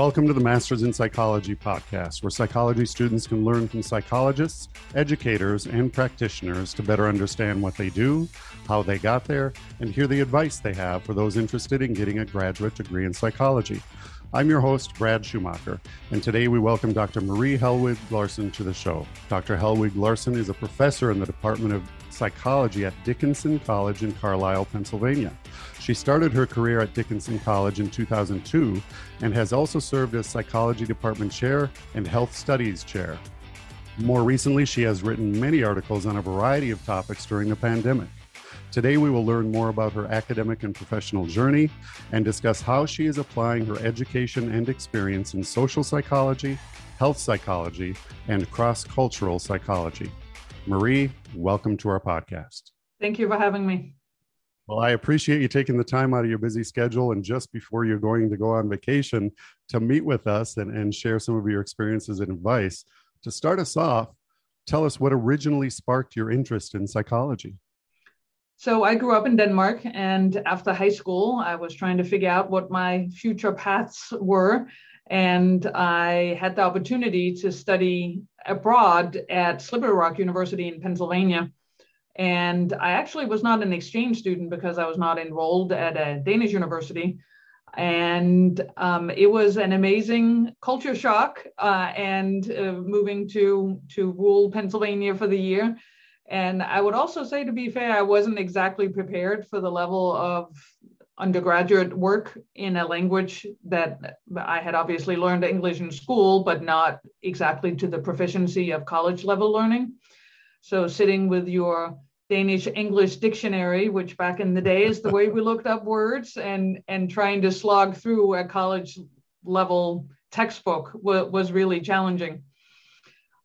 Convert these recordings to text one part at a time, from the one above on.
Welcome to the Masters in Psychology podcast, where psychology students can learn from psychologists, educators, and practitioners to better understand what they do, how they got there, and hear the advice they have for those interested in getting a graduate degree in psychology. I'm your host, Brad Schumacher, and today we welcome Dr. Marie Helwig Larson to the show. Dr. Helweg-Larsen is a professor in the Department of Psychology at Dickinson College in Carlisle, Pennsylvania. She started her career at Dickinson College in 2002 and has also served as Psychology Department Chair and Health Studies Chair. More recently, she has written many articles on a variety of topics during the pandemic. Today, we will learn more about her academic and professional journey and discuss how she is applying her education and experience in social psychology, health psychology, and cross cultural psychology. Marie, welcome to our podcast. Thank you for having me. Well, I appreciate you taking the time out of your busy schedule and just before you're going to go on vacation to meet with us and, and share some of your experiences and advice. To start us off, tell us what originally sparked your interest in psychology. So I grew up in Denmark, and after high school, I was trying to figure out what my future paths were. And I had the opportunity to study abroad at Slippery Rock University in Pennsylvania. And I actually was not an exchange student because I was not enrolled at a Danish university. And um, it was an amazing culture shock uh, and uh, moving to, to rural Pennsylvania for the year and I would also say, to be fair, I wasn't exactly prepared for the level of undergraduate work in a language that I had obviously learned English in school, but not exactly to the proficiency of college level learning. So sitting with your Danish English dictionary, which back in the day is the way we looked up words, and and trying to slog through a college level textbook w- was really challenging.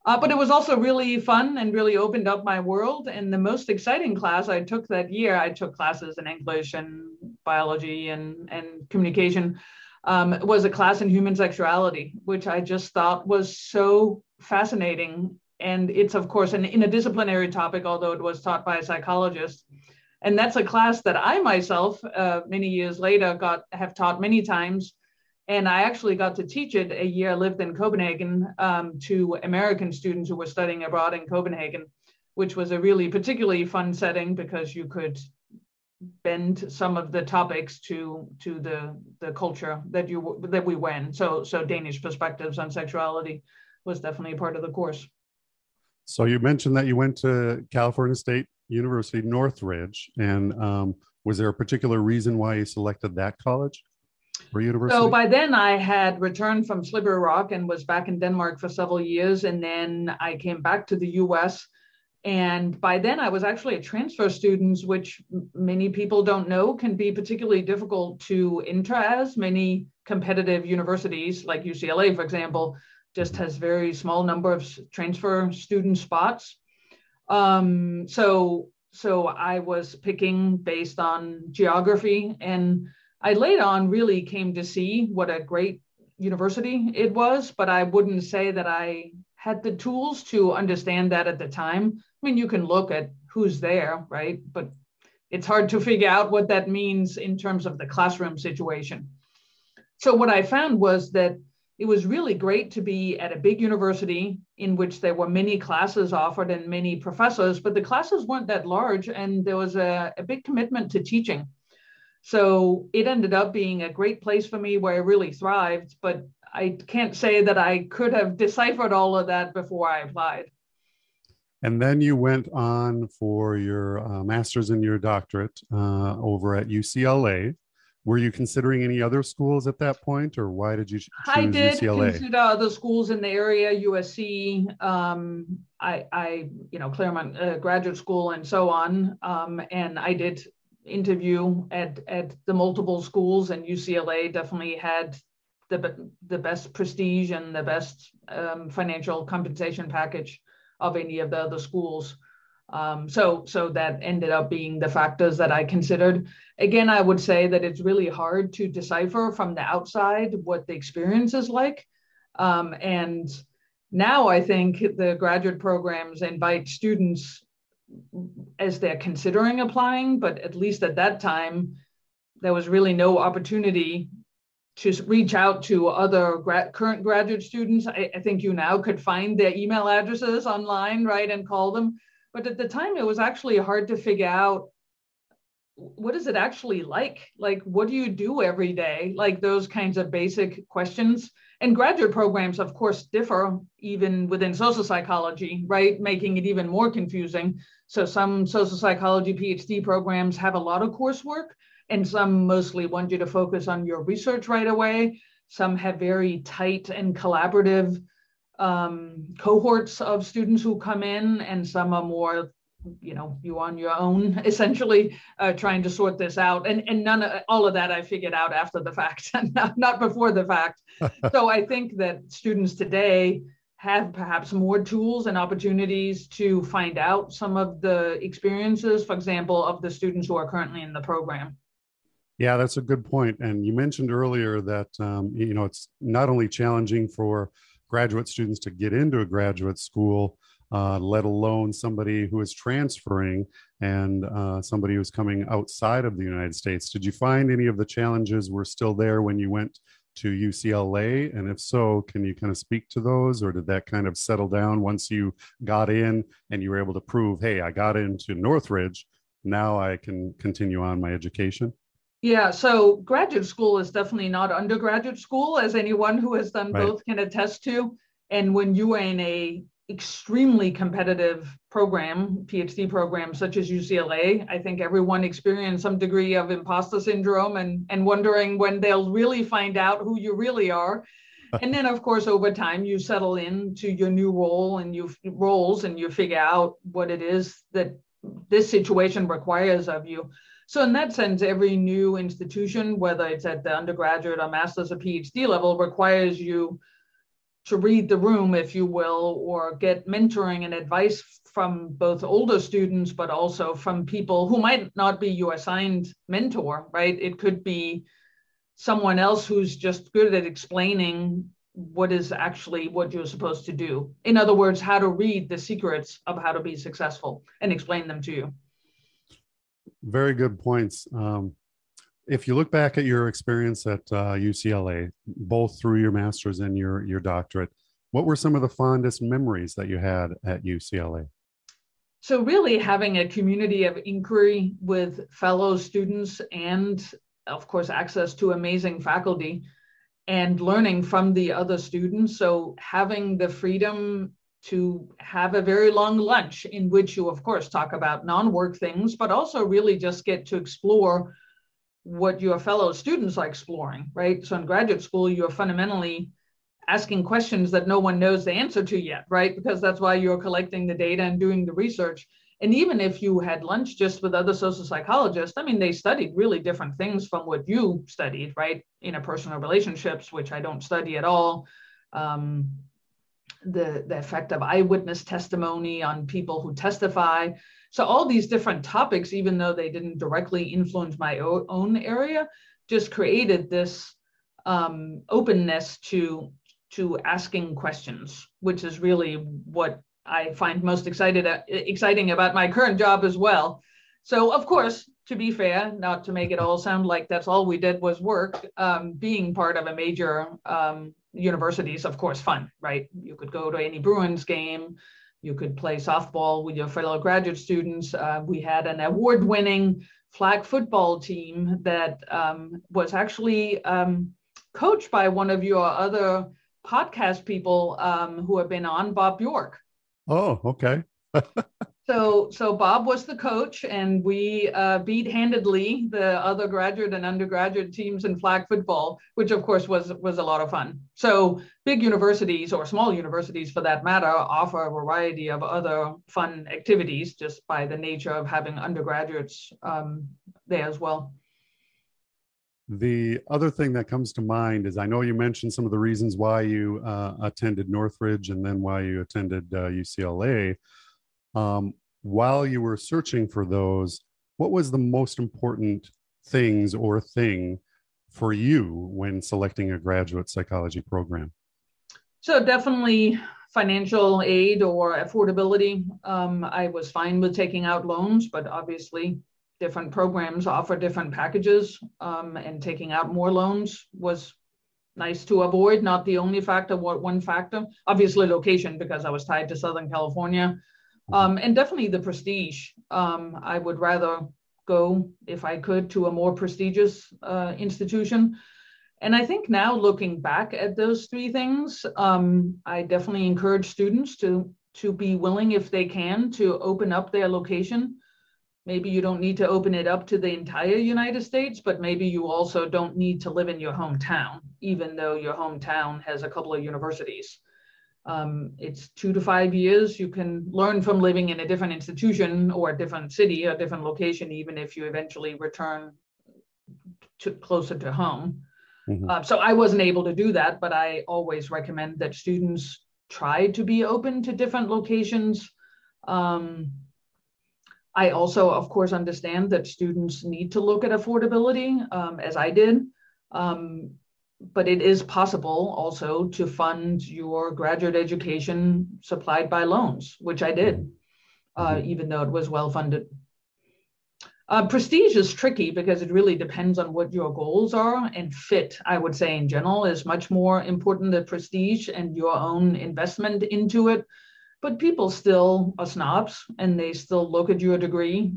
Uh, but it was also really fun and really opened up my world. And the most exciting class I took that year, I took classes in English and biology and, and communication, um, was a class in human sexuality, which I just thought was so fascinating. And it's, of course, an interdisciplinary topic, although it was taught by a psychologist. And that's a class that I myself, uh, many years later, got have taught many times and I actually got to teach it a year. I lived in Copenhagen um, to American students who were studying abroad in Copenhagen, which was a really particularly fun setting because you could bend some of the topics to to the the culture that you that we went. So so Danish perspectives on sexuality was definitely a part of the course. So you mentioned that you went to California State University Northridge, and um, was there a particular reason why you selected that college? University? So by then I had returned from Slippery Rock and was back in Denmark for several years. And then I came back to the US. And by then I was actually a transfer student, which many people don't know can be particularly difficult to enter as. Many competitive universities, like UCLA, for example, just has very small number of transfer student spots. Um, so so I was picking based on geography and I later on really came to see what a great university it was, but I wouldn't say that I had the tools to understand that at the time. I mean, you can look at who's there, right? But it's hard to figure out what that means in terms of the classroom situation. So, what I found was that it was really great to be at a big university in which there were many classes offered and many professors, but the classes weren't that large, and there was a, a big commitment to teaching. So it ended up being a great place for me where I really thrived, but I can't say that I could have deciphered all of that before I applied. And then you went on for your uh, master's and your doctorate uh, over at UCLA. Were you considering any other schools at that point, or why did you choose I did UCLA? consider other schools in the area, USC, um, I, I, you know, Claremont uh, Graduate School, and so on. Um, and I did interview at at the multiple schools, and UCLA definitely had the the best prestige and the best um, financial compensation package of any of the other schools. Um, so so that ended up being the factors that I considered. Again, I would say that it's really hard to decipher from the outside what the experience is like, um, and now I think the graduate programs invite students as they're considering applying, but at least at that time, there was really no opportunity to reach out to other current graduate students. I, I, think you now could find their email addresses online, right, and call them. But at the time, it was actually hard to figure out what is it actually like? Like, what do you do every day? Like those kinds of basic questions. And graduate programs, of course, differ even within social psychology, right? Making it even more confusing. So some social psychology PhD programs have a lot of coursework, and some mostly want you to focus on your research right away. Some have very tight and collaborative um, cohorts of students who come in, and some are more you know you on your own essentially uh, trying to sort this out and and none of all of that i figured out after the fact not, not before the fact so i think that students today have perhaps more tools and opportunities to find out some of the experiences for example of the students who are currently in the program yeah, that's a good point. And you mentioned earlier that um, you know it's not only challenging for graduate students to get into a graduate school, uh, let alone somebody who is transferring and uh, somebody who's coming outside of the United States. Did you find any of the challenges were still there when you went to UCLA? And if so, can you kind of speak to those, or did that kind of settle down once you got in and you were able to prove, hey, I got into Northridge, now I can continue on my education? Yeah, so graduate school is definitely not undergraduate school, as anyone who has done right. both can attest to. And when you are in a extremely competitive program, PhD program such as UCLA, I think everyone experienced some degree of imposter syndrome and, and wondering when they'll really find out who you really are. and then of course over time you settle into your new role and you roles and you figure out what it is that this situation requires of you. So in that sense, every new institution, whether it's at the undergraduate or master's or PhD level, requires you to read the room, if you will, or get mentoring and advice from both older students, but also from people who might not be your assigned mentor, right? It could be someone else who's just good at explaining what is actually what you're supposed to do. In other words, how to read the secrets of how to be successful and explain them to you. Very good points. Um, if you look back at your experience at uh, UCLA, both through your master's and your your doctorate, what were some of the fondest memories that you had at UCLA? So, really, having a community of inquiry with fellow students and, of course, access to amazing faculty and learning from the other students. So, having the freedom to have a very long lunch in which you, of course, talk about non work things, but also really just get to explore what your fellow students are exploring, right? So, in graduate school, you're fundamentally asking questions that no one knows the answer to yet, right? Because that's why you're collecting the data and doing the research. And even if you had lunch just with other social psychologists, I mean, they studied really different things from what you studied, right? Interpersonal relationships, which I don't study at all. Um, the, the effect of eyewitness testimony on people who testify. So, all these different topics, even though they didn't directly influence my own area, just created this um, openness to, to asking questions, which is really what I find most excited, uh, exciting about my current job as well. So, of course, to be fair, not to make it all sound like that's all we did was work, um, being part of a major um, university is, of course, fun, right? You could go to any Bruins game, you could play softball with your fellow graduate students. Uh, we had an award winning flag football team that um, was actually um, coached by one of your other podcast people um, who have been on, Bob York. Oh, okay. so, so Bob was the coach, and we uh, beat handedly the other graduate and undergraduate teams in flag football, which of course was was a lot of fun. So, big universities or small universities, for that matter, offer a variety of other fun activities just by the nature of having undergraduates um, there as well. The other thing that comes to mind is I know you mentioned some of the reasons why you uh, attended Northridge and then why you attended uh, UCLA. Um, while you were searching for those, what was the most important things or thing for you when selecting a graduate psychology program? So, definitely financial aid or affordability. Um, I was fine with taking out loans, but obviously different programs offer different packages, um, and taking out more loans was nice to avoid, not the only factor, what one factor. Obviously, location, because I was tied to Southern California. Mm-hmm. Um, and definitely the prestige. Um, I would rather go, if I could, to a more prestigious uh, institution. And I think now looking back at those three things, um, I definitely encourage students to, to be willing, if they can, to open up their location maybe you don't need to open it up to the entire United States, but maybe you also don't need to live in your hometown, even though your hometown has a couple of universities. Um, it's two to five years. You can learn from living in a different institution or a different city, a different location, even if you eventually return to closer to home. Mm-hmm. Uh, so I wasn't able to do that, but I always recommend that students try to be open to different locations. Um, I also, of course, understand that students need to look at affordability, um, as I did. Um, but it is possible also to fund your graduate education supplied by loans, which I did, uh, mm-hmm. even though it was well funded. Uh, prestige is tricky because it really depends on what your goals are, and fit, I would say, in general, is much more important than prestige and your own investment into it but people still are snobs and they still look at your degree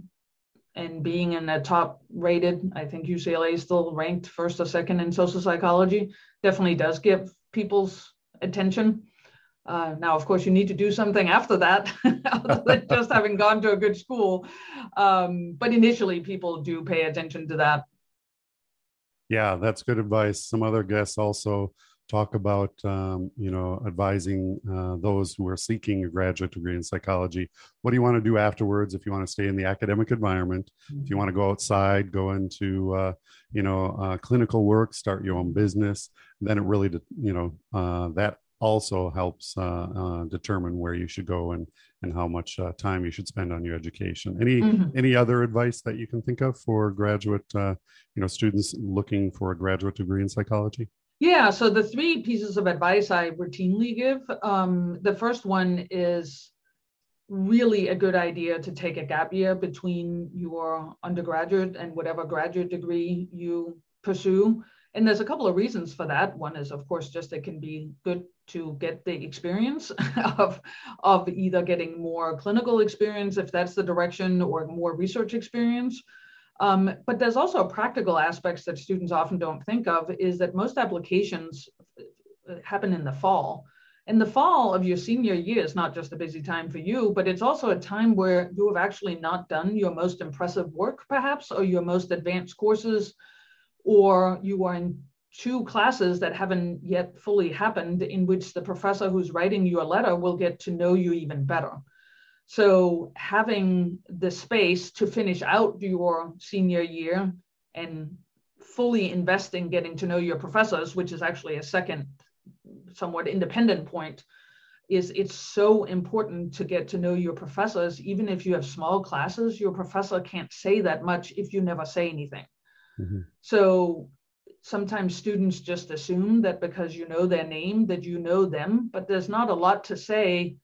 and being in the top rated i think ucla is still ranked first or second in social psychology definitely does get people's attention. Uh, now of course you need to do something after that other than just having gone to a good school. Um, but initially people do pay attention to that. Yeah that's good advice. Some other guests also talk about um, you know advising uh, those who are seeking a graduate degree in psychology what do you want to do afterwards if you want to stay in the academic environment mm-hmm. if you mm-hmm. want to go outside go into uh, you know uh, clinical work start your own business then it really you know uh, that also helps uh, uh, determine where you should go and and how much time you should spend on your education any mm-hmm. any other advice that you can think of for graduate you know students looking for a graduate degree in psychology yeah, so the three pieces of advice I routinely give um, the first one is really a good idea to take a gap year between your undergraduate and whatever graduate degree you pursue. And there's a couple of reasons for that. One is, of course, just it can be good to get the experience of, of either getting more clinical experience, if that's the direction, or more research experience. Um, but there's also practical aspects that students often don't think of is that most applications uh, happen in the fall. And the fall of your senior year is not just a busy time for you, but it's also a time where you have actually not done your most impressive work, perhaps, or your most advanced courses, or you are in two classes that haven't yet fully happened, in which the professor who's writing your letter will get to know you even better. So having the space to finish out your senior year and fully invest in getting to know your professors, which is actually a second somewhat independent point, is it's so important to get to know your professors. Even if you have small classes, your professor can't say that much if you never say anything. Mm-hmm. So sometimes students just assume that because you know their name that you know them, but there's not a lot to say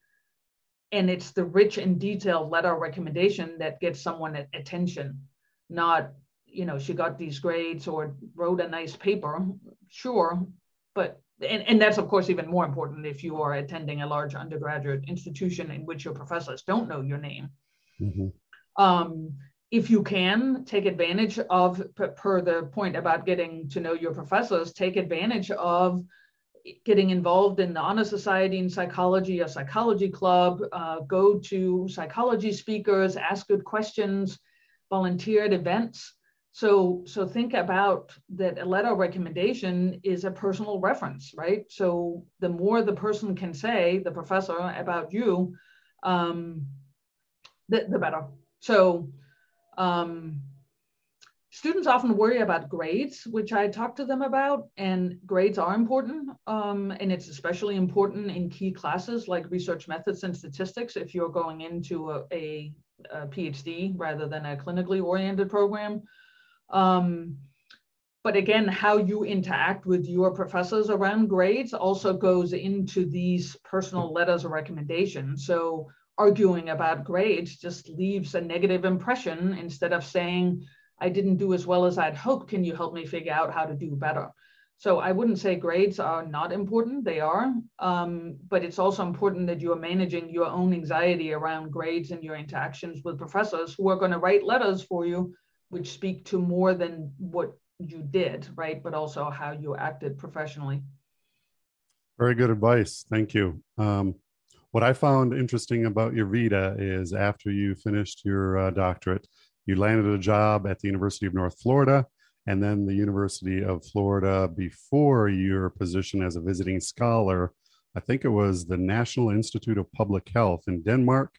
and it's the rich and detailed letter recommendation that gets someone attention not you know she got these grades or wrote a nice paper sure but and, and that's of course even more important if you are attending a large undergraduate institution in which your professors don't know your name mm-hmm. um, if you can take advantage of per the point about getting to know your professors take advantage of getting involved in the honor society in psychology, a psychology club, uh, go to psychology speakers, ask good questions, volunteer at events. So, so think about that a letter recommendation is a personal reference, right? So the more the person can say, the professor, about you, um, the, the better. So um, students often worry about grades, which I talk to them about, and grades are important. Um, and it's especially important in key classes like research methods and statistics if you're going into a, a, a PhD rather than a clinically oriented program. Um, but again, how you interact with your professors around grades also goes into these personal letters of recommendation. So arguing about grades just leaves a negative impression instead of saying, I didn't do as well as I'd hoped. Can you help me figure out how to do better? So I wouldn't say grades are not important, they are, um, but it's also important that you are managing your own anxiety around grades and your interactions with professors who are going to write letters for you, which speak to more than what you did, right? But also how you acted professionally. Very good advice. Thank you. Um, what I found interesting about your Vita is after you finished your uh, doctorate, you landed a job at the University of North Florida and then the University of Florida before your position as a visiting scholar. I think it was the National Institute of Public Health in Denmark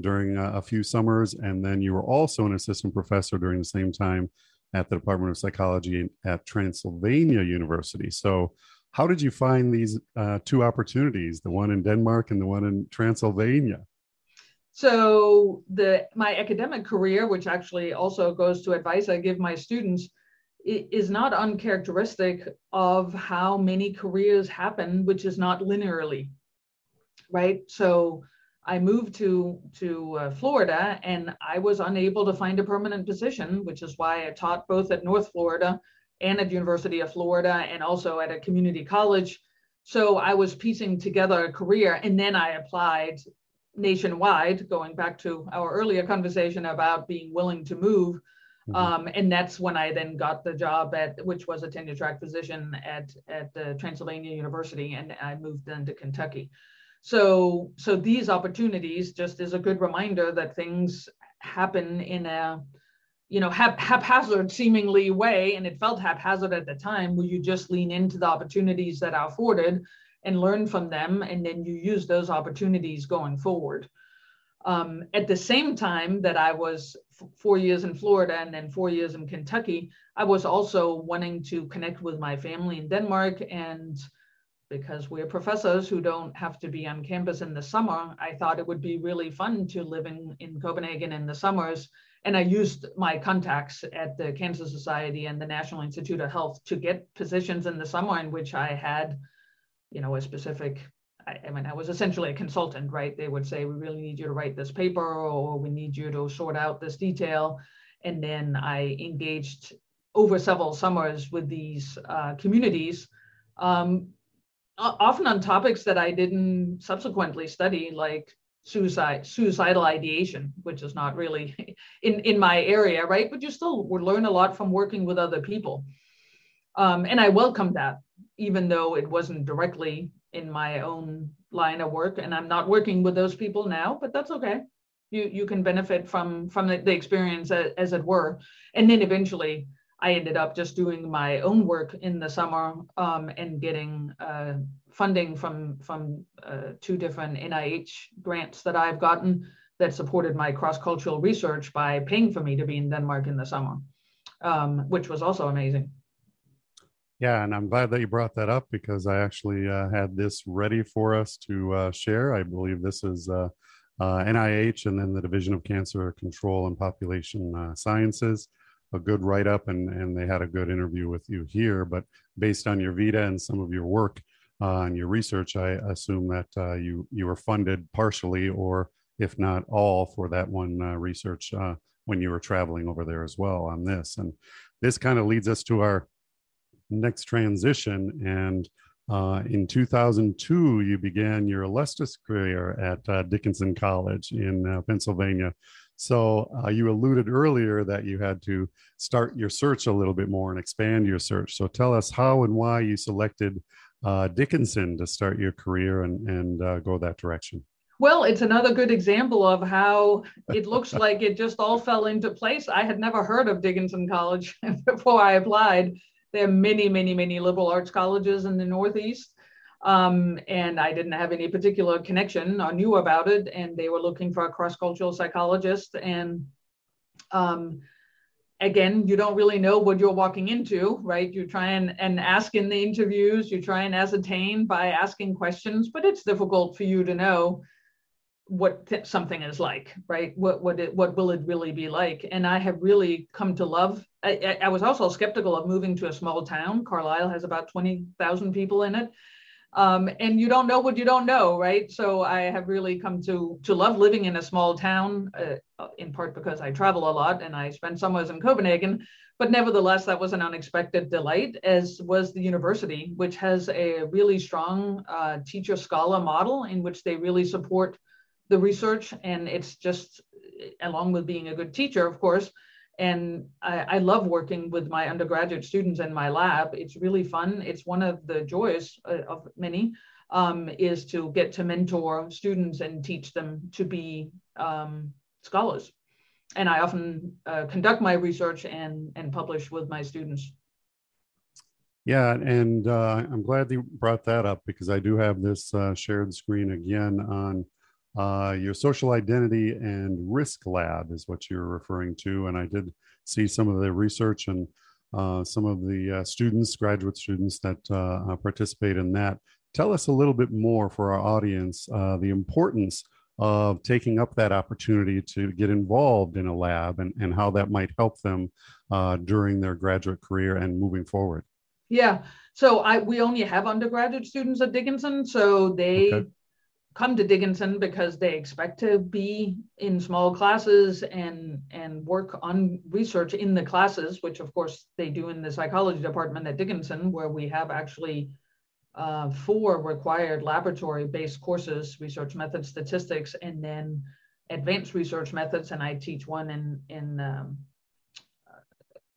during uh, a few summers. And then you were also an assistant professor during the same time at the Department of Psychology at Transylvania University. So, how did you find these uh, two opportunities, the one in Denmark and the one in Transylvania? So, the my academic career, which actually also goes to advice I give my students, is not uncharacteristic of how many careers happen, which is not linearly, right? So I moved to to uh, Florida, and I was unable to find a permanent position, which is why I taught both at North Florida and at University of Florida, and also at a community college. So I was piecing together a career, and then I applied nationwide. Going back to our earlier conversation about being willing to move Mm-hmm. Um, and that's when I then got the job at, which was a tenure track position at at the Transylvania University, and I moved then to Kentucky. So so these opportunities just is a good reminder that things happen in a you know hap- haphazard seemingly way, and it felt haphazard at the time, where you just lean into the opportunities that are afforded and learn from them, and then you use those opportunities going forward. Um, at the same time that I was f- four years in Florida and then four years in Kentucky, I was also wanting to connect with my family in Denmark. And because we're professors who don't have to be on campus in the summer, I thought it would be really fun to live in, in Copenhagen in the summers. And I used my contacts at the Cancer Society and the National Institute of Health to get positions in the summer in which I had, you know, a specific I, I, mean, I was essentially a consultant, right? They would say, we really need you to write this paper or we need you to sort out this detail. And then I engaged over several summers with these uh, communities, um, often on topics that I didn't subsequently study, like suicide, suicidal ideation, which is not really in, in my area, right? But you still would learn a lot from working with other people. Um, and I welcome that, even though it wasn't directly in my own line of work and i'm not working with those people now but that's okay. You you can benefit from from the, the experience as, as, it were. And then eventually i ended up just doing my own work in the summer um, and getting uh, funding from from uh, two different nih grants that i've gotten that supported my cross-cultural research by paying for me to be in denmark in the summer um, which was also amazing yeah, and I'm glad that you brought that up because I actually uh, had this ready for us to uh, share. I believe this is uh, NIH uh, and then the Division of Cancer Control and Population uh, Sciences. A good write up, and, and they had a good interview with you here. But based on your Vita and some of your work uh, and your research, I assume that you, you were funded partially or if not all for that one research when you were traveling over there as well on this. And this kind of leads us to our next transition. And uh, in 2002, you began your illustrious career at uh, Dickinson College in uh, Pennsylvania. So uh, you alluded earlier that you had to start your search a little bit more and expand your search. So tell us how and why you selected uh, Dickinson to start your career and, and uh, go that direction. Well, it's another good example of how it looks like it just all fell into place. I had never heard of Dickinson College before I applied. There are many, many, many liberal arts colleges in the Northeast. Um, and I didn't have any particular connection or knew about it. And they were looking for a cross cultural psychologist. And um, again, you don't really know what you're walking into, right? You try and, and ask in the interviews, you try and ascertain by asking questions, but it's difficult for you to know what th- something is like, right? What what it, what will it really be like? And I have really come to love. I, I was also skeptical of moving to a small town. Carlisle has about twenty thousand people in it, Um, and you don't know what you don't know, right? So I have really come to to love living in a small town, uh, in part because I travel a lot and I spend summers in Copenhagen. But nevertheless, that was an unexpected delight, as was the university, which has a really strong uh, teacher scholar model in which they really support the research. And it's just, along with being a good teacher, of course, and I, I, love working with my undergraduate students in my lab. It's really fun. It's one of the joys uh, of many um, is to get to mentor students and teach them to be um, scholars. And I often uh, conduct my research and, and publish with my students. Yeah, and uh, I'm glad you brought that up because I do have this uh, shared screen again on uh, your social identity and risk lab is what you're referring to. And I did see some of the research and uh, some of the uh, students, graduate students that uh, uh, participate in that. Tell us a little bit more for our audience uh, the importance of taking up that opportunity to get involved in a lab and, and how that might help them during their graduate career and moving forward. Yeah. So I we only have undergraduate students at Dickinson, so they okay come to Dickinson because they expect to be in small classes and and work on research in the classes, which of course they do in the psychology department at Dickinson, where we have actually uh, four required laboratory-based courses: research methods, statistics, and then advanced research methods. And I teach one in in um,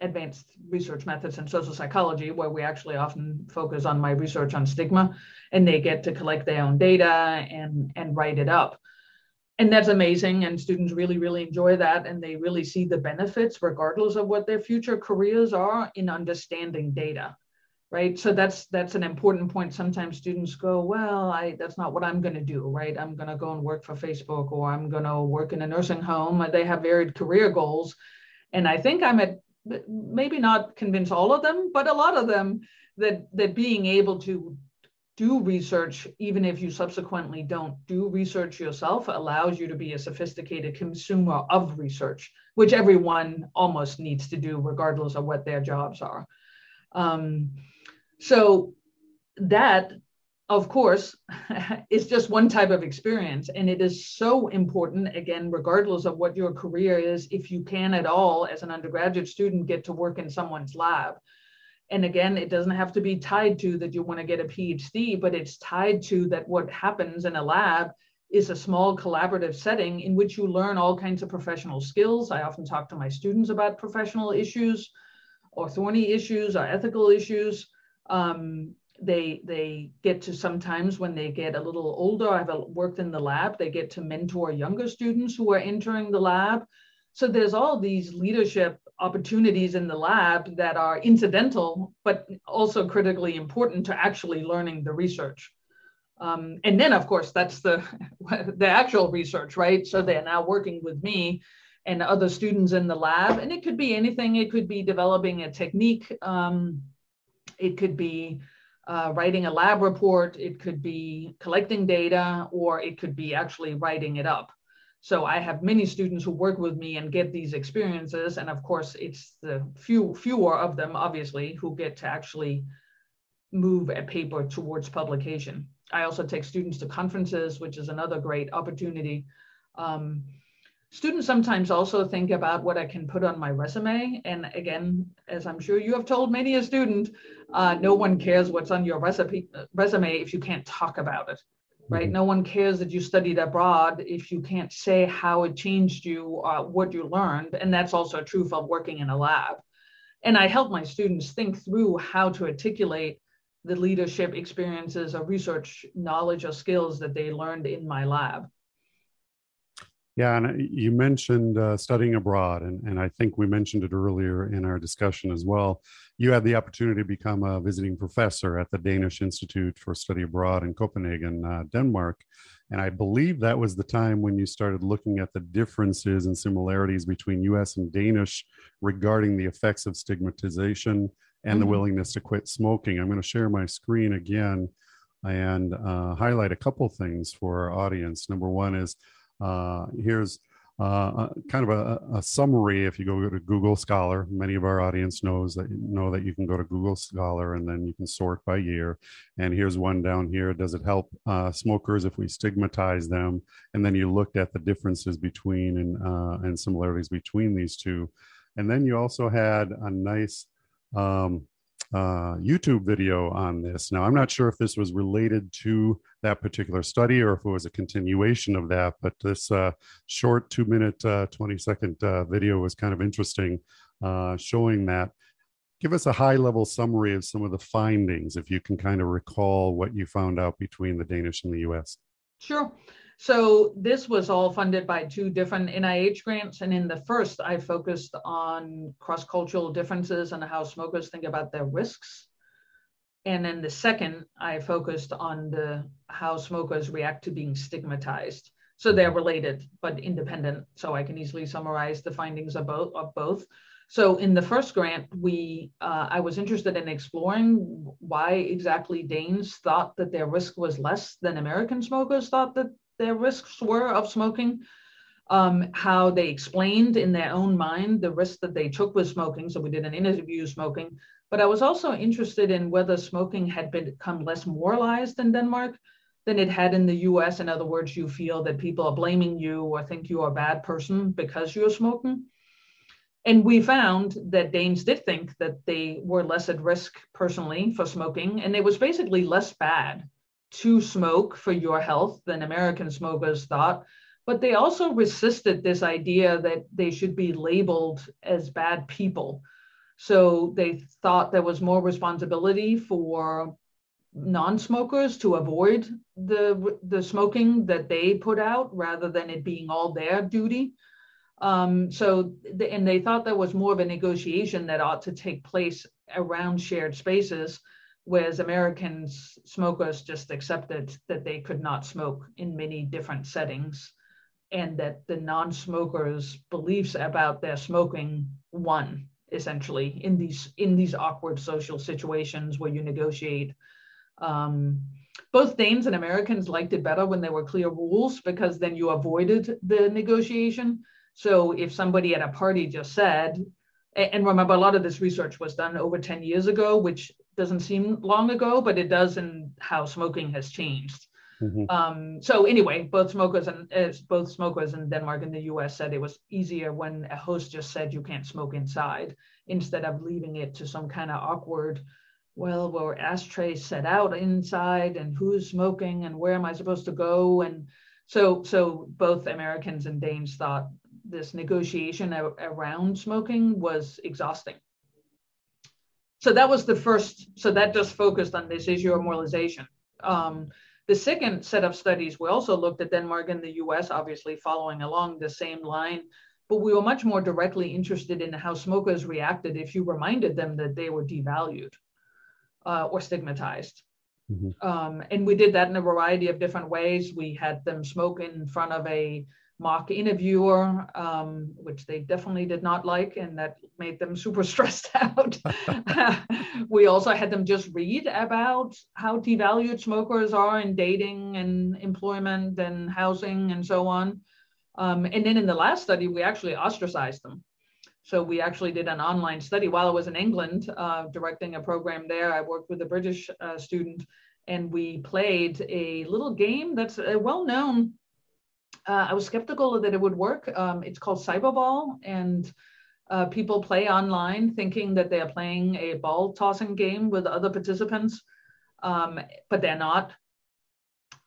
advanced research methods in social psychology, where we actually often focus on my research on stigma, and they get to collect their own data and, and write it up. And that's amazing. And students really, really enjoy that. And they really see the benefits, regardless of what their future careers are, in understanding data. Right. So that's that's an important point. Sometimes students go, well, I that's not what I'm going to do, right? I'm going to go and work for Facebook or I'm going to work in a nursing home. They have varied career goals. And I think I'm at maybe not convince all of them, but a lot of them that that being able to do research, even if you subsequently don't do research yourself, allows you to be a sophisticated consumer of research, which everyone almost needs to do, regardless of what their jobs are. Um, so that of course, it's just one type of experience. And it is so important, again, regardless of what your career is, if you can at all, as an undergraduate student, get to work in someone's lab. And again, it doesn't have to be tied to that you want to get a PhD, but it's tied to that what happens in a lab is a small collaborative setting in which you learn all kinds of professional skills. I often talk to my students about professional issues or thorny issues or ethical issues. Um, they they get to sometimes when they get a little older i've worked in the lab they get to mentor younger students who are entering the lab. So there's all these leadership opportunities in the lab that are incidental but also critically important to actually learning the research. Um, and then of course that's the the actual research right? So they're now working with me and other students in the lab. And it could be anything. It could be developing a technique. Um, it could be uh, writing a lab report, it could be collecting data, or it could be actually writing it up. So I have many students who work with me and get these experiences. And of course, it's the few fewer of them, obviously, who get to actually move a paper towards publication. I also take students to conferences, which is another great opportunity. Um, students sometimes also think about what I can put on my resume. And again, as I'm sure you have told many a student, uh, no one cares what's on your recipe, resume if you can't talk about it, right? Mm-hmm. No one cares that you studied abroad if you can't say how it changed you, uh, what you learned. And that's also true for working in a lab. And I help my students think through how to articulate the leadership experiences or research knowledge or skills that they learned in my lab. Yeah, and uh, you mentioned uh, studying abroad, and, and I think we mentioned it earlier in our discussion as well. You had the opportunity to become a visiting professor at the Danish Institute for Study Abroad in Copenhagen, uh, Denmark. And I believe that was the time when you started looking at the differences and similarities between US and Danish regarding the effects of stigmatization and mm-hmm. the willingness to quit smoking. I'm going to share my screen again and uh, highlight a couple things for our audience. Number one is uh, here's uh, kind of a, a, summary. If you go to Google Scholar, many of our audience knows that know that you can go to Google Scholar and then you can sort by year. And here's one down here. Does it help uh, smokers if we stigmatize them? And then you looked at the differences between and uh, and similarities between these two. And then you also had a nice um, uh, YouTube video on this. Now, I'm not sure if this was related to that particular study or if it was a continuation of that, but this uh, short two minute, uh, 20 second uh, video was kind of interesting, uh, showing that. Give us a high level summary of some of the findings, if you can kind of recall what you found out between the Danish and the US. Sure. So this was all funded by two different NIH grants. And in the first, I focused on cross-cultural differences and how smokers think about their risks. And then the second, I focused on the how smokers react to being stigmatized. So they're related but independent. So I can easily summarize the findings of both. Of both. So in the first grant, we uh, I was interested in exploring why exactly Danes thought that their risk was less than American smokers thought that their risks were of smoking, um, how they explained in their own mind the risk that they took with smoking. So we did an interview smoking. But I was also interested in whether smoking had become less moralized in Denmark than it had in the US. In other words, you feel that people are blaming you or think you are a bad person because you're smoking. And we found that Danes did think that they were less at risk personally for smoking, and it was basically less bad to smoke for your health than American smokers thought. But they also resisted this idea that they should be labeled as bad people. So they thought there was more responsibility for non-smokers to avoid the the smoking that they put out rather than it being all their duty. Um, so the, and they thought there was more of a negotiation that ought to take place around shared spaces whereas Americans smokers just accepted that they could not smoke in many different settings and that the non-smokers beliefs about their smoking won essentially in these in these awkward social situations where you negotiate um, both Danes and Americans liked it better when there were clear rules because then you avoided the negotiation. So if somebody at a party just said, and remember, a lot of this research was done over 10 years ago, which doesn't seem long ago, but it does in how smoking has changed. Mm-hmm. Um, so anyway, both smokers and uh, both smokers in Denmark and the U.S. said it was easier when a host just said you can't smoke inside instead of leaving it to some kind of awkward. Well, were ashtrays set out inside, and who's smoking, and where am I supposed to go? And so, so both Americans and Danes thought this negotiation around smoking was exhausting so that was the first so that just focused on this issue of moralization. Um, the second set of studies we also looked at denmark and the us obviously following along the same line but we were much more directly interested in how smokers reacted if you reminded them that they were devalued uh, or stigmatized. Mm-hmm. um, and we did that in a variety of different ways. We had them smoke in front of a mock interviewer, um, which they definitely did not like, and that made them super stressed out. we also had them just read about how devalued smokers are in dating and employment and housing and so on. Um, and then in the last study, we actually ostracized them. So we actually did an online study while I was in England, uh, directing a program there. I worked with a British uh, student, and we played a little game that's uh, well known uh, I was skeptical that it would work. Um, it's called Cyberball, and uh, people play online thinking that they are playing a ball tossing game with other participants, um, but they're not.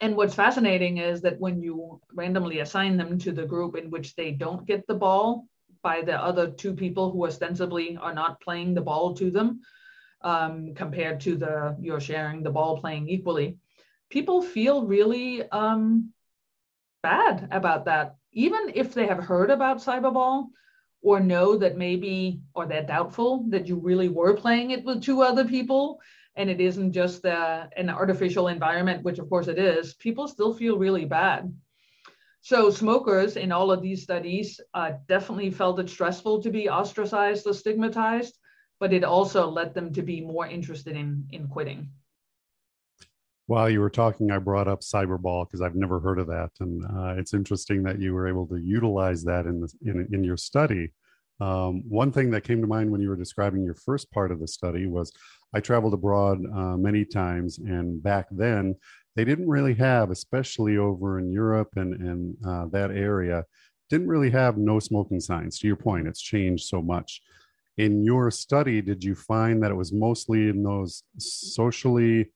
And what's fascinating is that when you randomly assign them to the group in which they don't get the ball by the other two people who ostensibly are not playing the ball to them, um, compared to the you're sharing the ball playing equally, people feel really um, bad about that, even if they have heard about cyberball or know that maybe, or they're doubtful that you really were playing it with two other people and it isn't just an artificial environment, which of course it is, people still feel really bad. So smokers in all of these studies uh, definitely felt it stressful to be ostracized or stigmatized, but it also led them to be more interested in, in quitting. While you were talking, I brought up cyberball because I've never heard of that, and uh, it's interesting that you were able to utilize that in the, in, in your study. Um, one thing that came to mind when you were describing your first part of the study was I traveled abroad uh, many times, and back then they didn't really have, especially over in Europe and, and uh, that area, didn't really have no smoking signs. To your point, it's changed so much. In your study, did you find that it was mostly in those socially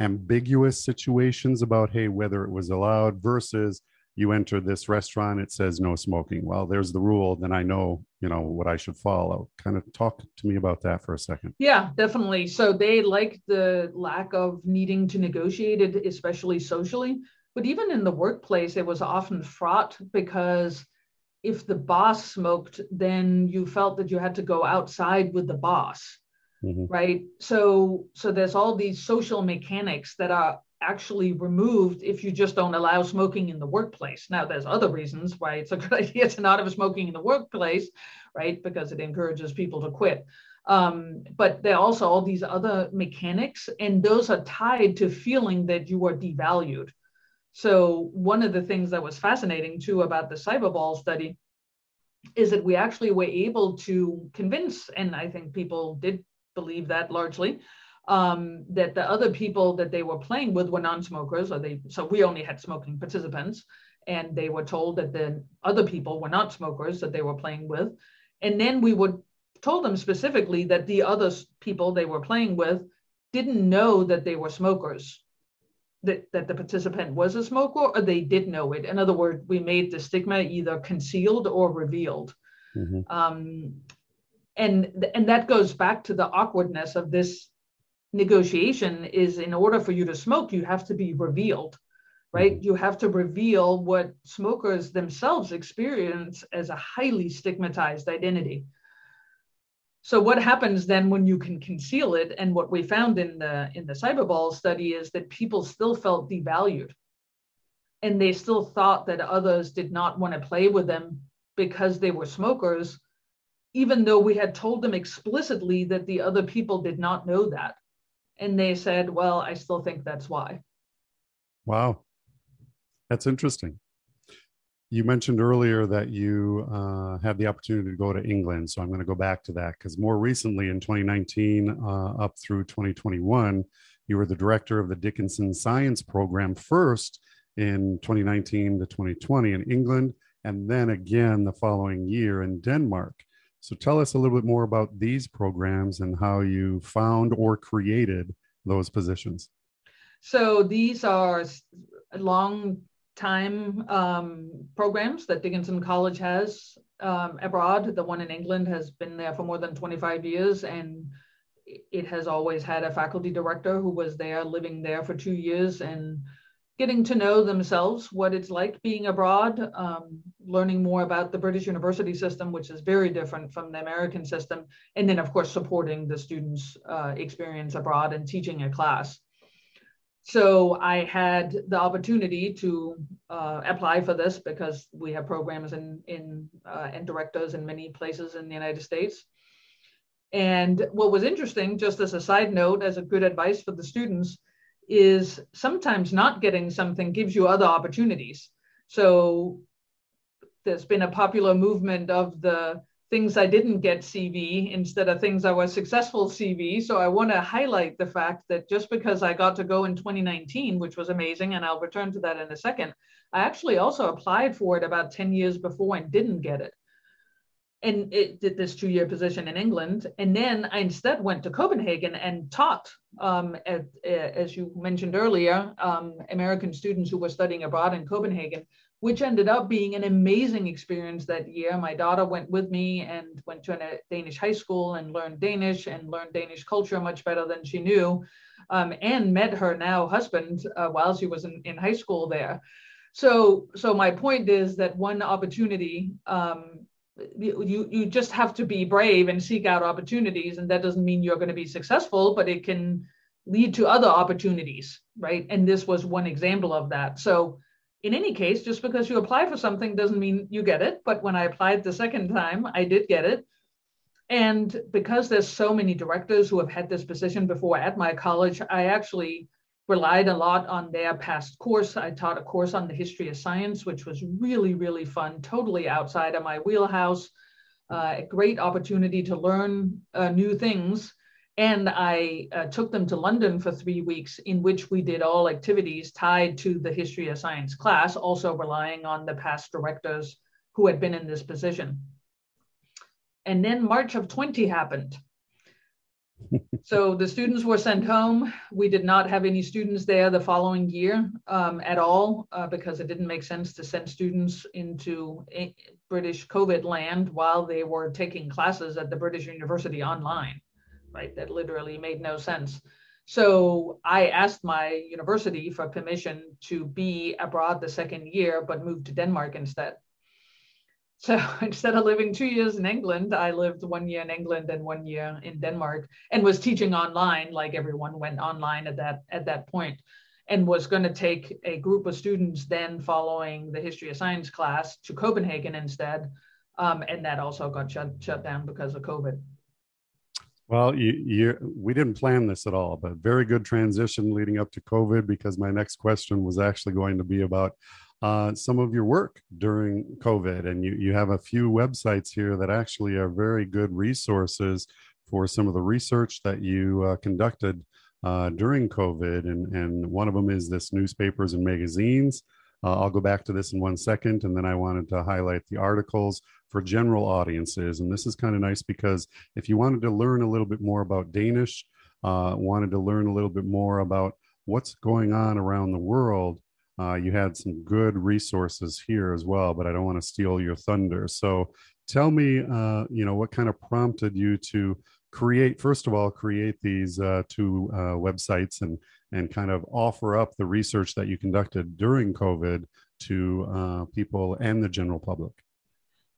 ambiguous situations about, hey, whether it was allowed versus you enter this restaurant it says no smoking. Well there's the rule then i know you know what i should follow. Kind of talk to me about that for a second. Yeah definitely. So they like the lack of needing to negotiate it especially socially. But even in the workplace it was often fraught because if the boss smoked then you felt that you had to go outside with the boss mm-hmm. right so so there's all these social mechanics that are actually removed if you just don't allow smoking in the workplace. Now, there's other reasons why it's a good idea to not have smoking in the workplace, right? Because it encourages people to quit. Um, but there are also all these other mechanics, and those are tied to feeling that you are devalued. So, one of the things that was fascinating too about the cyberball study is that we actually were able to convince, and I think people did believe that largely, um, that the other people that they were playing with were non-smokers, or they so we only had smoking participants, and they were told that the other people were not smokers that they were playing with, and then we would told them specifically that the other people they were playing with didn't know that they were smokers, that that the participant was a smoker, or they did know it. In other words, we made the stigma either concealed or revealed. Mm-hmm. Um, and and that goes back to the awkwardness of this negotiation is in order for you to smoke, you have to be revealed, right? Mm-hmm. You have to reveal what smokers themselves experience as a highly stigmatized identity. So what happens then when you can conceal it? And what we found in the in the cyberball study is that people still felt devalued. And they still thought that others did not want to play with them because they were smokers, even though we had told them explicitly that the other people did not know that. And they said, well, I still think that's why. Wow. That's interesting. You mentioned earlier that you uh, had the opportunity to go to England. So I'm going to go back to that because more recently in 2019 uh, up through 2021, you were the director of the Dickinson Science Program first in 2019 to 2020 in England, and then again the following year in Denmark. So tell us a little bit more about these programs and how you found or created those positions. So these are long time um, programs that Dickinson College has um, abroad. The one in England has been there for more than 25 years and it has always had a faculty director who was there living there for two years and getting to know themselves, what it's like being abroad, um, learning more about the British university system, which is very different from the American system, and then, of course, supporting the students' uh, experience abroad and teaching a class. So I had the opportunity to uh, apply for this because we have programs in, in uh, and directors in many places in the United States. And what was interesting, just as a side note, as a good advice for the students, is sometimes not getting something gives you other opportunities. So there's been a popular movement of the things I didn't get CV instead of things I was successful CV. So I want to highlight the fact that just because I got to go in 2019, which was amazing, and I'll return to that in a second, I actually also applied for it about 10 years before and didn't get it and it did this two-year position in England. And then I instead went to Copenhagen and taught, um, at, as you mentioned earlier, um, American students who were studying abroad in Copenhagen, which ended up being an amazing experience that year. My daughter went with me and went to a Danish high school and learned Danish and learned Danish culture much better than she knew, um, and met her now husband uh, while she was in, in high school there. So, so my point is that one opportunity um, you you just have to be brave and seek out opportunities and that doesn't mean you're going to be successful but it can lead to other opportunities right? And this was one example of that. So in any case just because you apply for something doesn't mean you get it but when i applied the second time i did get it. And because there's so many directors who have had this position before at my college i actually relied a lot on their past course. I taught a course on the history of science, which was really, really fun, totally outside of my wheelhouse. Uh, a great opportunity to learn uh, new things. And I uh, took them to London for three weeks, in which we did all activities tied to the history of science class, also relying on the past directors who had been in this position. And then March of 20 happened so the students were sent home. We did not have any students there the following year um, at all uh, because it didn't make sense to send students into British COVID land while they were taking classes at the British University online, right? That literally made no sense. So I asked my university for permission to be abroad the second year, but moved to Denmark instead. So instead of living two years in England, I lived one year in England and one year in Denmark and was teaching online, like everyone went online at that at that point, and was going to take a group of students then following the history of science class to Copenhagen instead. Um, and that also got shut shut down because of COVID. Well, you, you, we didn't plan this at all, but very good transition leading up to COVID because my next question was actually going to be about uh, some of your work during COVID. And you, you have a few websites here that actually are very good resources for some of the research that you uh, conducted uh, during COVID. And, and one of them is this newspapers and magazines. Uh, I'll go back to this in one second. And then I wanted to highlight the articles for general audiences. And this is kind of nice because if you wanted to learn a little bit more about Danish, uh, wanted to learn a little bit more about what's going on around the world, uh, you had some good resources here as well, but I don't want to steal your thunder. So tell me, uh, you know, what kind of prompted you to create, first of all, create these uh, two uh, websites and and kind of offer up the research that you conducted during COVID to uh, people and the general public.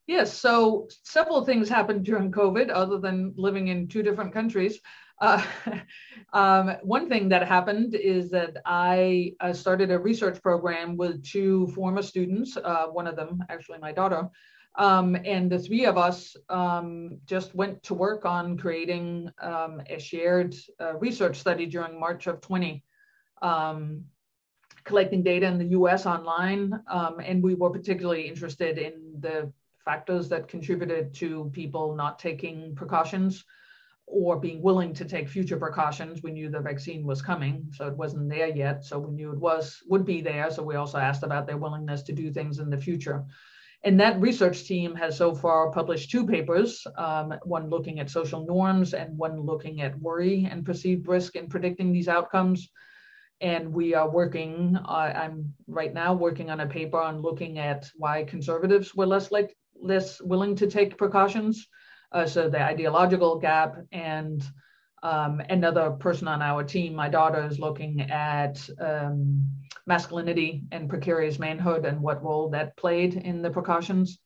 Yes, so several things happened during COVID, other than living in two different countries. Uh, um, one thing that happened is that I uh, started a research program with two former students, uh, one of them, actually my daughter, um, and the three of us um, just went to work on creating um, a shared uh, research study during March of 20. Um, collecting data in the US online, um, and we were particularly interested in the factors that contributed to people not taking precautions or being willing to take future precautions. We knew the vaccine was coming, so it wasn't there yet. So we knew it was would be there. So we also asked about their willingness to do things in the future. And that research team has so far published two papers, um, one looking at social norms and one looking at worry and perceived risk in predicting these outcomes. And we are working, uh, I'm right now working on a paper on looking at why conservatives were less like less willing to take precautions uh, so the ideological gap and um, another person on our team, my daughter, is looking at um, masculinity and precarious manhood and what role that played in the precautions.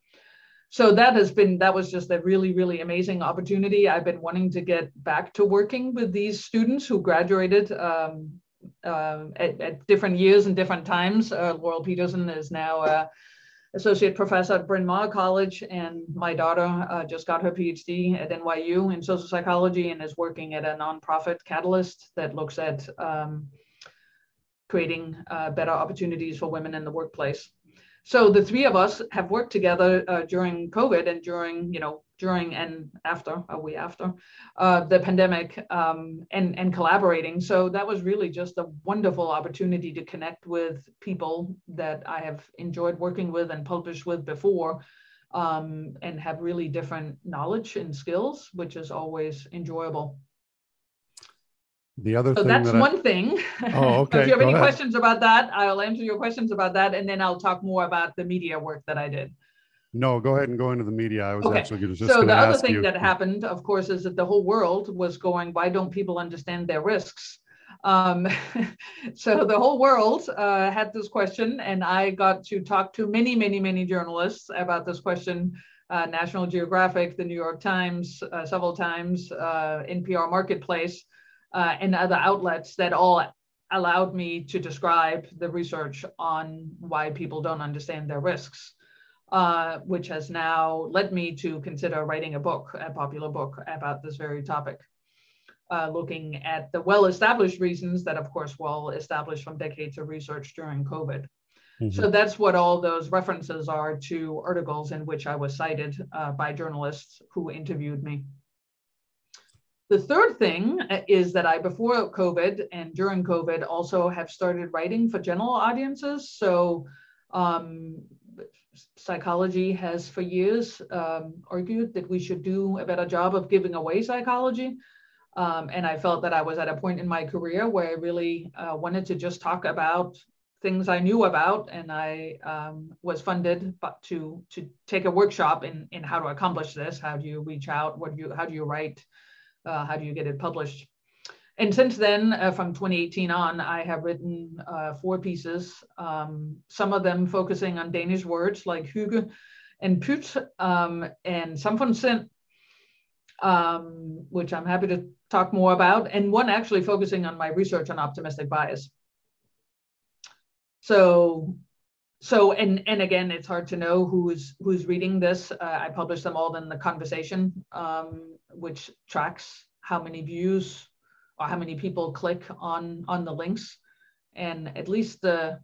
So that has been that was just a really really amazing opportunity. I've been wanting to get back to working with these students who graduated um, uh, at, at, different years and different times. Uh, Laurel Peterson is now uh, associate professor at Bryn Mawr College, and my daughter uh, just got her PhD at NYU in social psychology and is working at a nonprofit Catalyst that looks at um, creating uh, better opportunities for women in the workplace. So the three of us have worked together uh, during COVID and during, you know, during and after, a we after uh, the pandemic um, and, and collaborating. So that was really just a wonderful opportunity to connect with people that I have enjoyed working with and published with before um, and have really different knowledge and skills, which is always enjoyable. The other so thing that's that one I... thing. Oh, okay. if you have Go any ahead. questions about that, I'll answer your questions about that, and then I'll talk more about the media work that I did. No, go ahead and go into the media. I was okay. actually just so the other thing you. that happened, of course, is that the whole world was going, why don't people understand their risks? Um, so the whole world uh, had this question, and I got to talk to many, many, many journalists about this question. Uh, National Geographic, the New York Times, uh, several times, uh, NPR Marketplace, uh, and other outlets that all allowed me to describe the research on why people don't understand their risks uh, which has now led me to consider writing a book, a popular book about this very topic. uh, looking at the well established reasons that, of course, well established from decades of research during COVID. Mm-hmm. So that's what all those references are to articles in which I was cited uh, by journalists who interviewed me. The third thing uh, is that I, before COVID and during COVID, also have started writing for general audiences. So, um, psychology has for years um, argued that we should do a better job of giving away psychology. Um, and I felt that I was at a point in my career where I really uh, wanted to just talk about things I knew about, and I um, was funded to to take a workshop in in how to accomplish this. How do you reach out? What do you how do you write? Uh, how do you get it published? And since then, uh, from 2018 on, I have written uh, four pieces. Um, some of them focusing on Danish words like hygge and pyt um, and samfundssind, um, which I'm happy to talk more about, and one actually focusing on my research on optimistic bias. So, so and and again, it's hard to know who's who's reading this. Uh, I publish them all in the conversation, um, which tracks how many views or how many people click on on the links, and at least the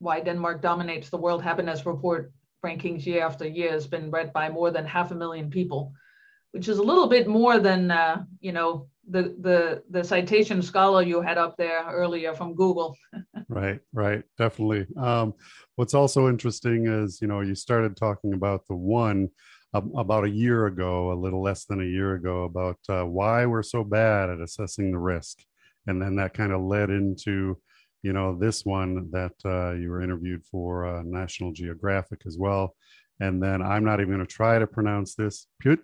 why Denmark dominates the World Happiness Report rankings year after year has been read by more than half a million people, which is a little bit more than uh, you know the the the citation scholar you had up there earlier from Google. right, right, definitely. Um, what's also interesting is you know you started talking about the one about a year ago, a little less than a year ago, about uh, why we're so bad at assessing the risk, and then that kind of led into you know this one that uh, you were interviewed for uh, National Geographic as well. And then I'm not even going to try to pronounce this. Pyt,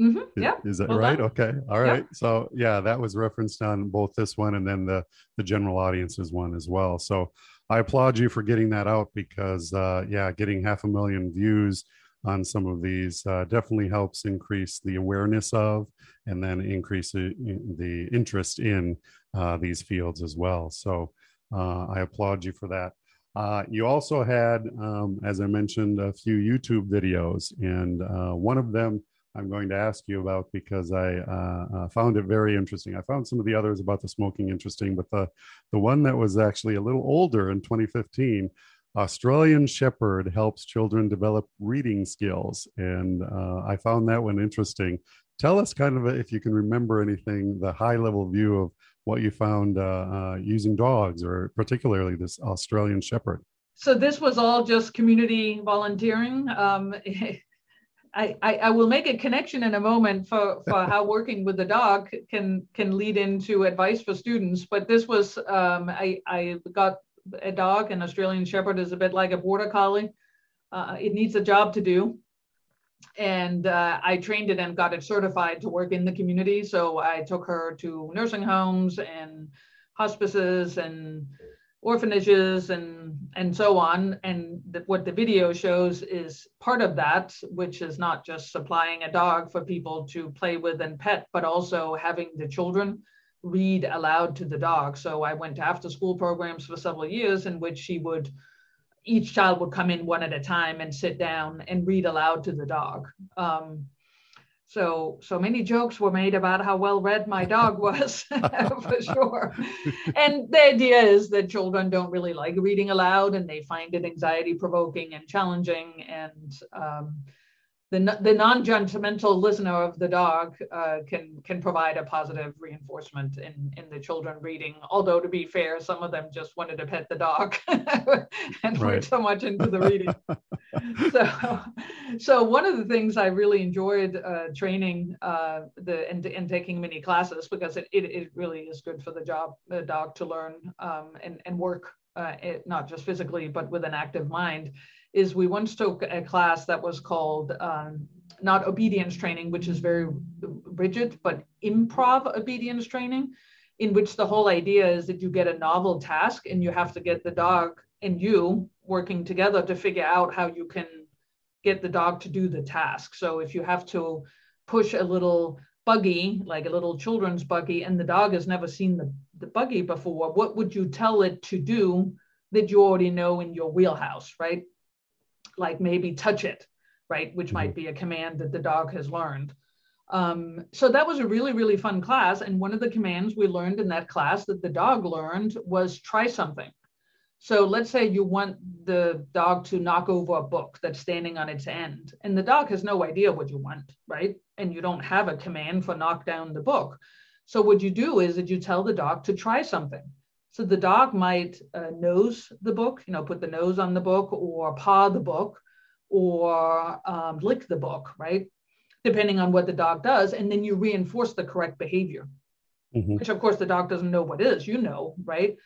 Mm-hmm. Yeah. Is that well right? Done. Okay. All right. Yeah. So yeah, that was referenced on both this one and then the the general audiences one as well. So I applaud you for getting that out because uh, yeah, getting half a million views on some of these uh, definitely helps increase the awareness of and then increase the interest in uh, these fields as well. So uh, I applaud you for that. Uh, you also had, um, as I mentioned, a few YouTube videos, and uh, one of them I'm going to ask you about because I uh, uh, found it very interesting. I found some of the others about the smoking interesting, but the the one that was actually a little older in 2015, Australian Shepherd helps children develop reading skills, and uh, I found that one interesting. Tell us kind of if you can remember anything, the high level view of what you found uh, uh, using dogs, or particularly this Australian Shepherd. So this was all just community volunteering. Um, I, I, will make a connection in a moment for, for how working with the dog can can lead into advice for students. But this was um, I, I got a dog, an Australian Shepherd is a bit like a border collie. Uh, it needs a job to do, and uh, I trained it and got it certified to work in the community. So I took her to nursing homes and hospices and orphanages and and so on. And the, what the video shows is part of that which is not just supplying a dog for people to play with and pet but also having the children read aloud to the dog. So i went to after school programs for several years in which she would each child would come in one at a time and sit down and read aloud to the dog. Um, so so many jokes were made about how well read my dog was for sure. And the idea is that children don't really like reading aloud and they find it anxiety provoking and challenging and um, the, the non-judgmental listener of the dog uh, can can provide a positive reinforcement in in the children reading. Although to be fair, some of them just wanted to pet the dog and right. weren't so much into the reading. so, so one of the things I really enjoyed uh, training uh, the and, and taking mini classes because it, it, it really is good for the job the dog to learn um, and and work uh, it, not just physically but with an active mind is we once took a class that was called um, not obedience training, which is very rigid, but improv obedience training, in which the whole idea is that you get a novel task and you have to get the dog and you working together to figure out how you can get the dog to do the task. So if you have to push a little buggy, like a little children's buggy, and the dog has never seen the, the buggy before, what would you tell it to do that you already know in your wheelhouse, right? Like maybe touch it, right? Which might mm-hmm. be a command that the dog has learned. Um, so that was a really, really fun class. And one of the commands we learned in that class that the dog learned was try something. So let's say you want the dog to knock over a book that's standing on its end, and the dog has no idea what you want, right? And you don't have a command for knock down the book. So what you do is that you tell the dog to try something. So the dog might uh, nose the book, you know, put the nose on the book or paw the book or um, lick the book, right? Depending on what the dog does. And then you reinforce the correct behavior, mm-hmm. which of course the dog doesn't know what is, you know, right?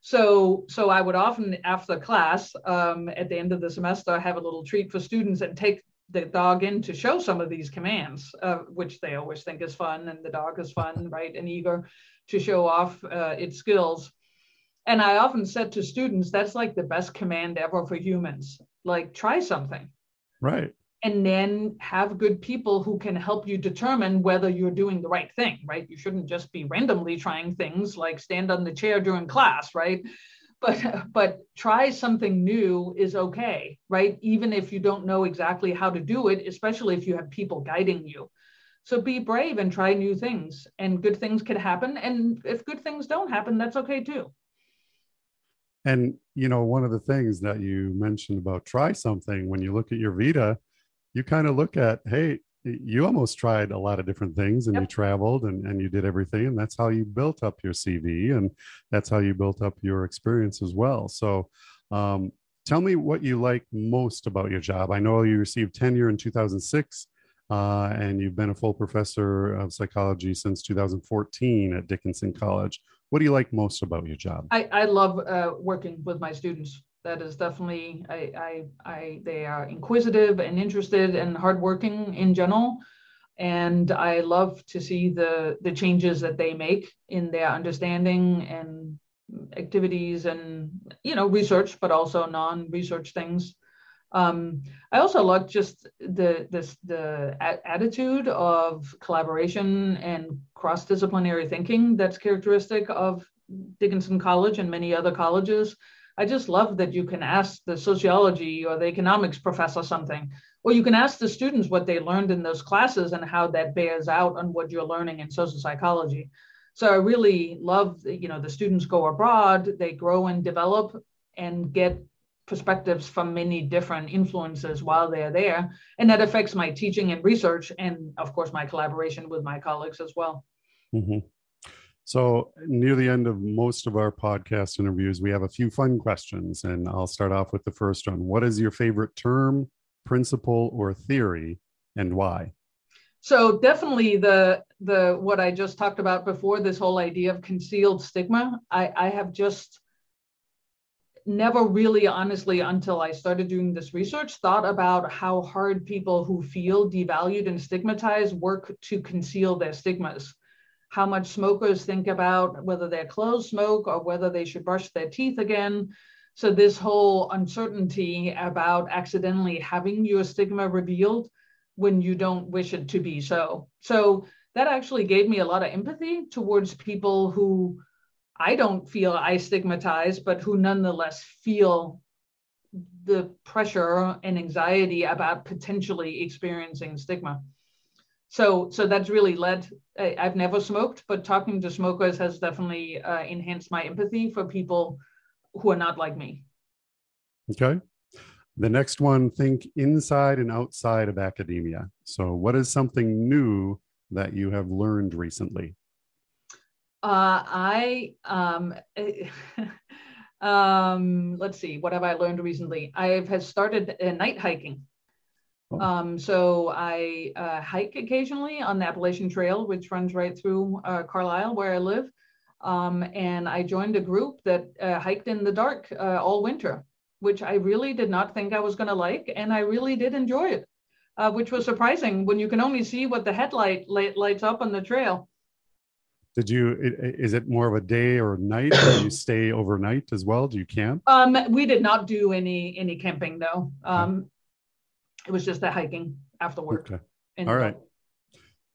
So, so I would often after class um, at the end of the semester have a little treat for students and take the dog in to show some of these commands, uh, which they always think is fun, and the dog is fun, right, and eager to show off uh, its skills. And I often said to students, that's like the best command ever for humans. Like, try something. Right. And then have good people who can help you determine whether you're doing the right thing, right? You shouldn't just be randomly trying things like stand on the chair during class, right? but but try something new is okay right even if you don't know exactly how to do it especially if you have people guiding you so be brave and try new things and good things can happen and if good things don't happen that's okay too and you know one of the things that you mentioned about try something when you look at your vita you kind of look at hey you almost tried a lot of different things and yep. you traveled and, and you did everything and that's how you built up your cv and that's how you built up your experience as well. So um, tell me what you like most about your job. I know you received tenure in 2006 uh, and you've been a full professor of psychology since 2014 at dickinson college what do you like most about your job? I, I love uh, working with my students. That is definitely I, I, I they are inquisitive and interested and hardworking in general. And i love to see the the changes that they make in their understanding and activities and you know research but also non-research things um, i also like just the this the a- attitude of collaboration and cross-disciplinary thinking that's characteristic of dickinson college and many other colleges I just love that you can ask the sociology or the economics professor something, or you can ask the students what they learned in those classes and how that bears out on what you're learning in social psychology. So I really love, you know, the students go abroad, they grow and develop and get perspectives from many different influences while they're there. And that affects my teaching and research, and of course, my collaboration with my colleagues as well. Mm-hmm. So, near the end of most of our podcast interviews, we have a few fun questions. And I'll start off with the first one What is your favorite term, principle, or theory, and why? So definitely the the what I just talked about before, this whole idea of concealed stigma. I, I have just never really honestly until I started doing this research thought about how hard people who feel devalued and stigmatized work to conceal their stigmas how much smokers think about whether their clothes smoke or whether they should brush their teeth again. So, this whole uncertainty about accidentally having your stigma revealed when you don't wish it to be so. So, that actually gave me a lot of empathy towards people who I don't feel I stigmatize, but who nonetheless feel the pressure and anxiety about potentially experiencing stigma. So so that's really led I, have never smoked but talking to smokers has definitely uh, enhanced my empathy for people who are not like me. Okay. The next one think inside and outside of academia. So what is something new that you have learned recently uh, i um, um, let's see what have i learned recently i have started uh, night hiking Oh. Um, so I uh, hike occasionally on the Appalachian Trail, which runs right through uh, Carlisle, where I live. Um, and I joined a group that uh, hiked in the dark uh, all winter, which I really did not think I was going to like, and I really did enjoy it, uh, which was surprising when you can only see what the headlight light, lights up on the trail. Did you? Is it more of a day or night? do you stay overnight as well? Do you camp? Um, we did not do any any camping though. Um, it was just the hiking after work. Okay. All right.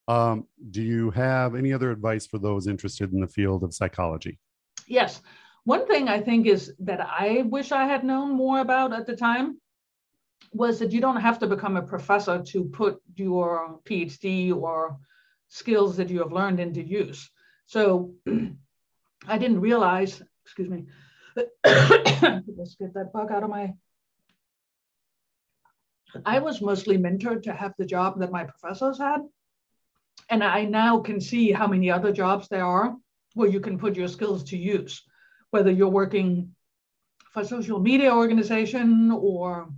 Um, do you have any other advice for those interested in the field of psychology? Yes. One thing I think is that I wish I had known more about at the time was that you don't have to become a professor to put your PhD or skills that you have learned into use. So I didn't realize, excuse me, let's get that bug out of my. I was mostly mentored to have the job that my professors had. And I now can see how many other jobs there are where you can put your skills to use, whether you're working for a social media organization or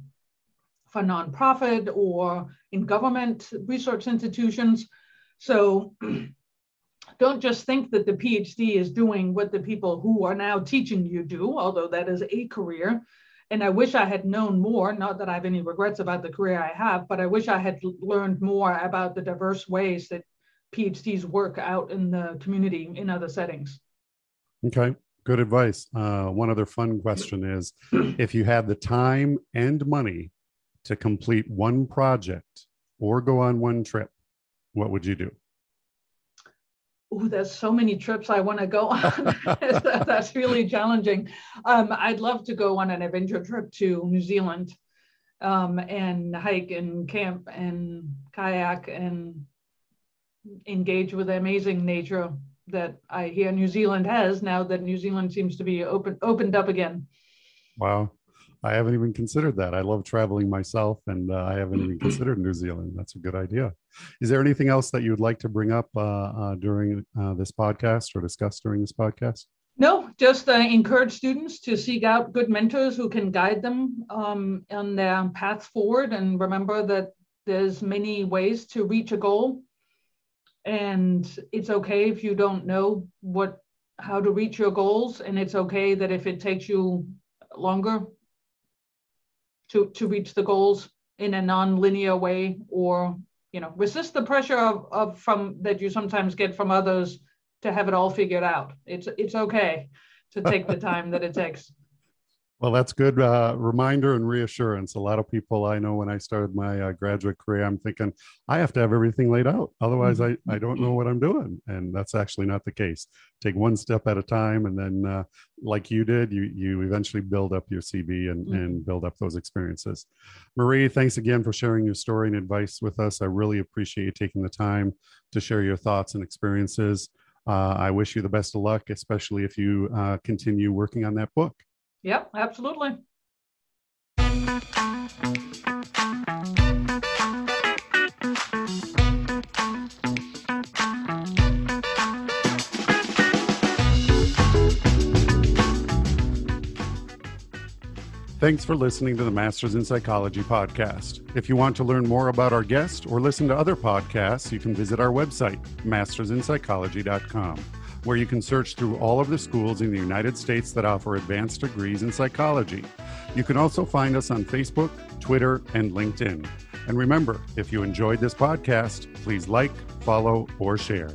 for nonprofit or in government research institutions. So don't just think that the PhD is doing what the people who are now teaching you do, although that is a career. And I wish I had known more, not that I have any regrets about the career I have, but I wish I had learned more about the diverse ways that PhDs work out in the community in other settings. Okay, good advice. Uh, one other fun question is if you had the time and money to complete one project or go on one trip, what would you do? Oh, there's so many trips I want to go on. That's really challenging. Um, I'd love to go on an adventure trip to New Zealand um, and hike and camp and kayak and engage with the amazing nature that I hear New Zealand has now that New Zealand seems to be open opened up again. Wow. I haven't even considered that. I love traveling myself, and uh, I haven't even considered New Zealand. That's a good idea. Is there anything else that you would like to bring up uh, uh, during uh, this podcast or discuss during this podcast? No, just uh, encourage students to seek out good mentors who can guide them um, on their path forward, and remember that there's many ways to reach a goal, and it's okay if you don't know what how to reach your goals, and it's okay that if it takes you longer to, to reach the goals in a non-linear way or you know resist the pressure of, of from that you sometimes get from others to have it all figured out. It's it's okay to take the time that it takes well, that's good uh, reminder and reassurance. A lot of people I know when I started my uh, graduate career, I'm thinking I have to have everything laid out. Otherwise, I, I don't know what I'm doing. And that's actually not the case. Take one step at a time. And then, uh, like you did, you, you eventually build up your CV and, mm-hmm. and build up those experiences. Marie, thanks again for sharing your story and advice with us. I really appreciate you taking the time to share your thoughts and experiences. Uh, I wish you the best of luck, especially if you uh, continue working on that book. Yep, absolutely. Thanks for listening to the Masters in Psychology podcast. If you want to learn more about our guest or listen to other podcasts, you can visit our website, mastersinpsychology.com where you can search through all of the schools in the United States that offer advanced degrees in psychology. You can also find us on Facebook, Twitter, and LinkedIn. And remember, if you enjoyed this podcast, please like, follow, or share.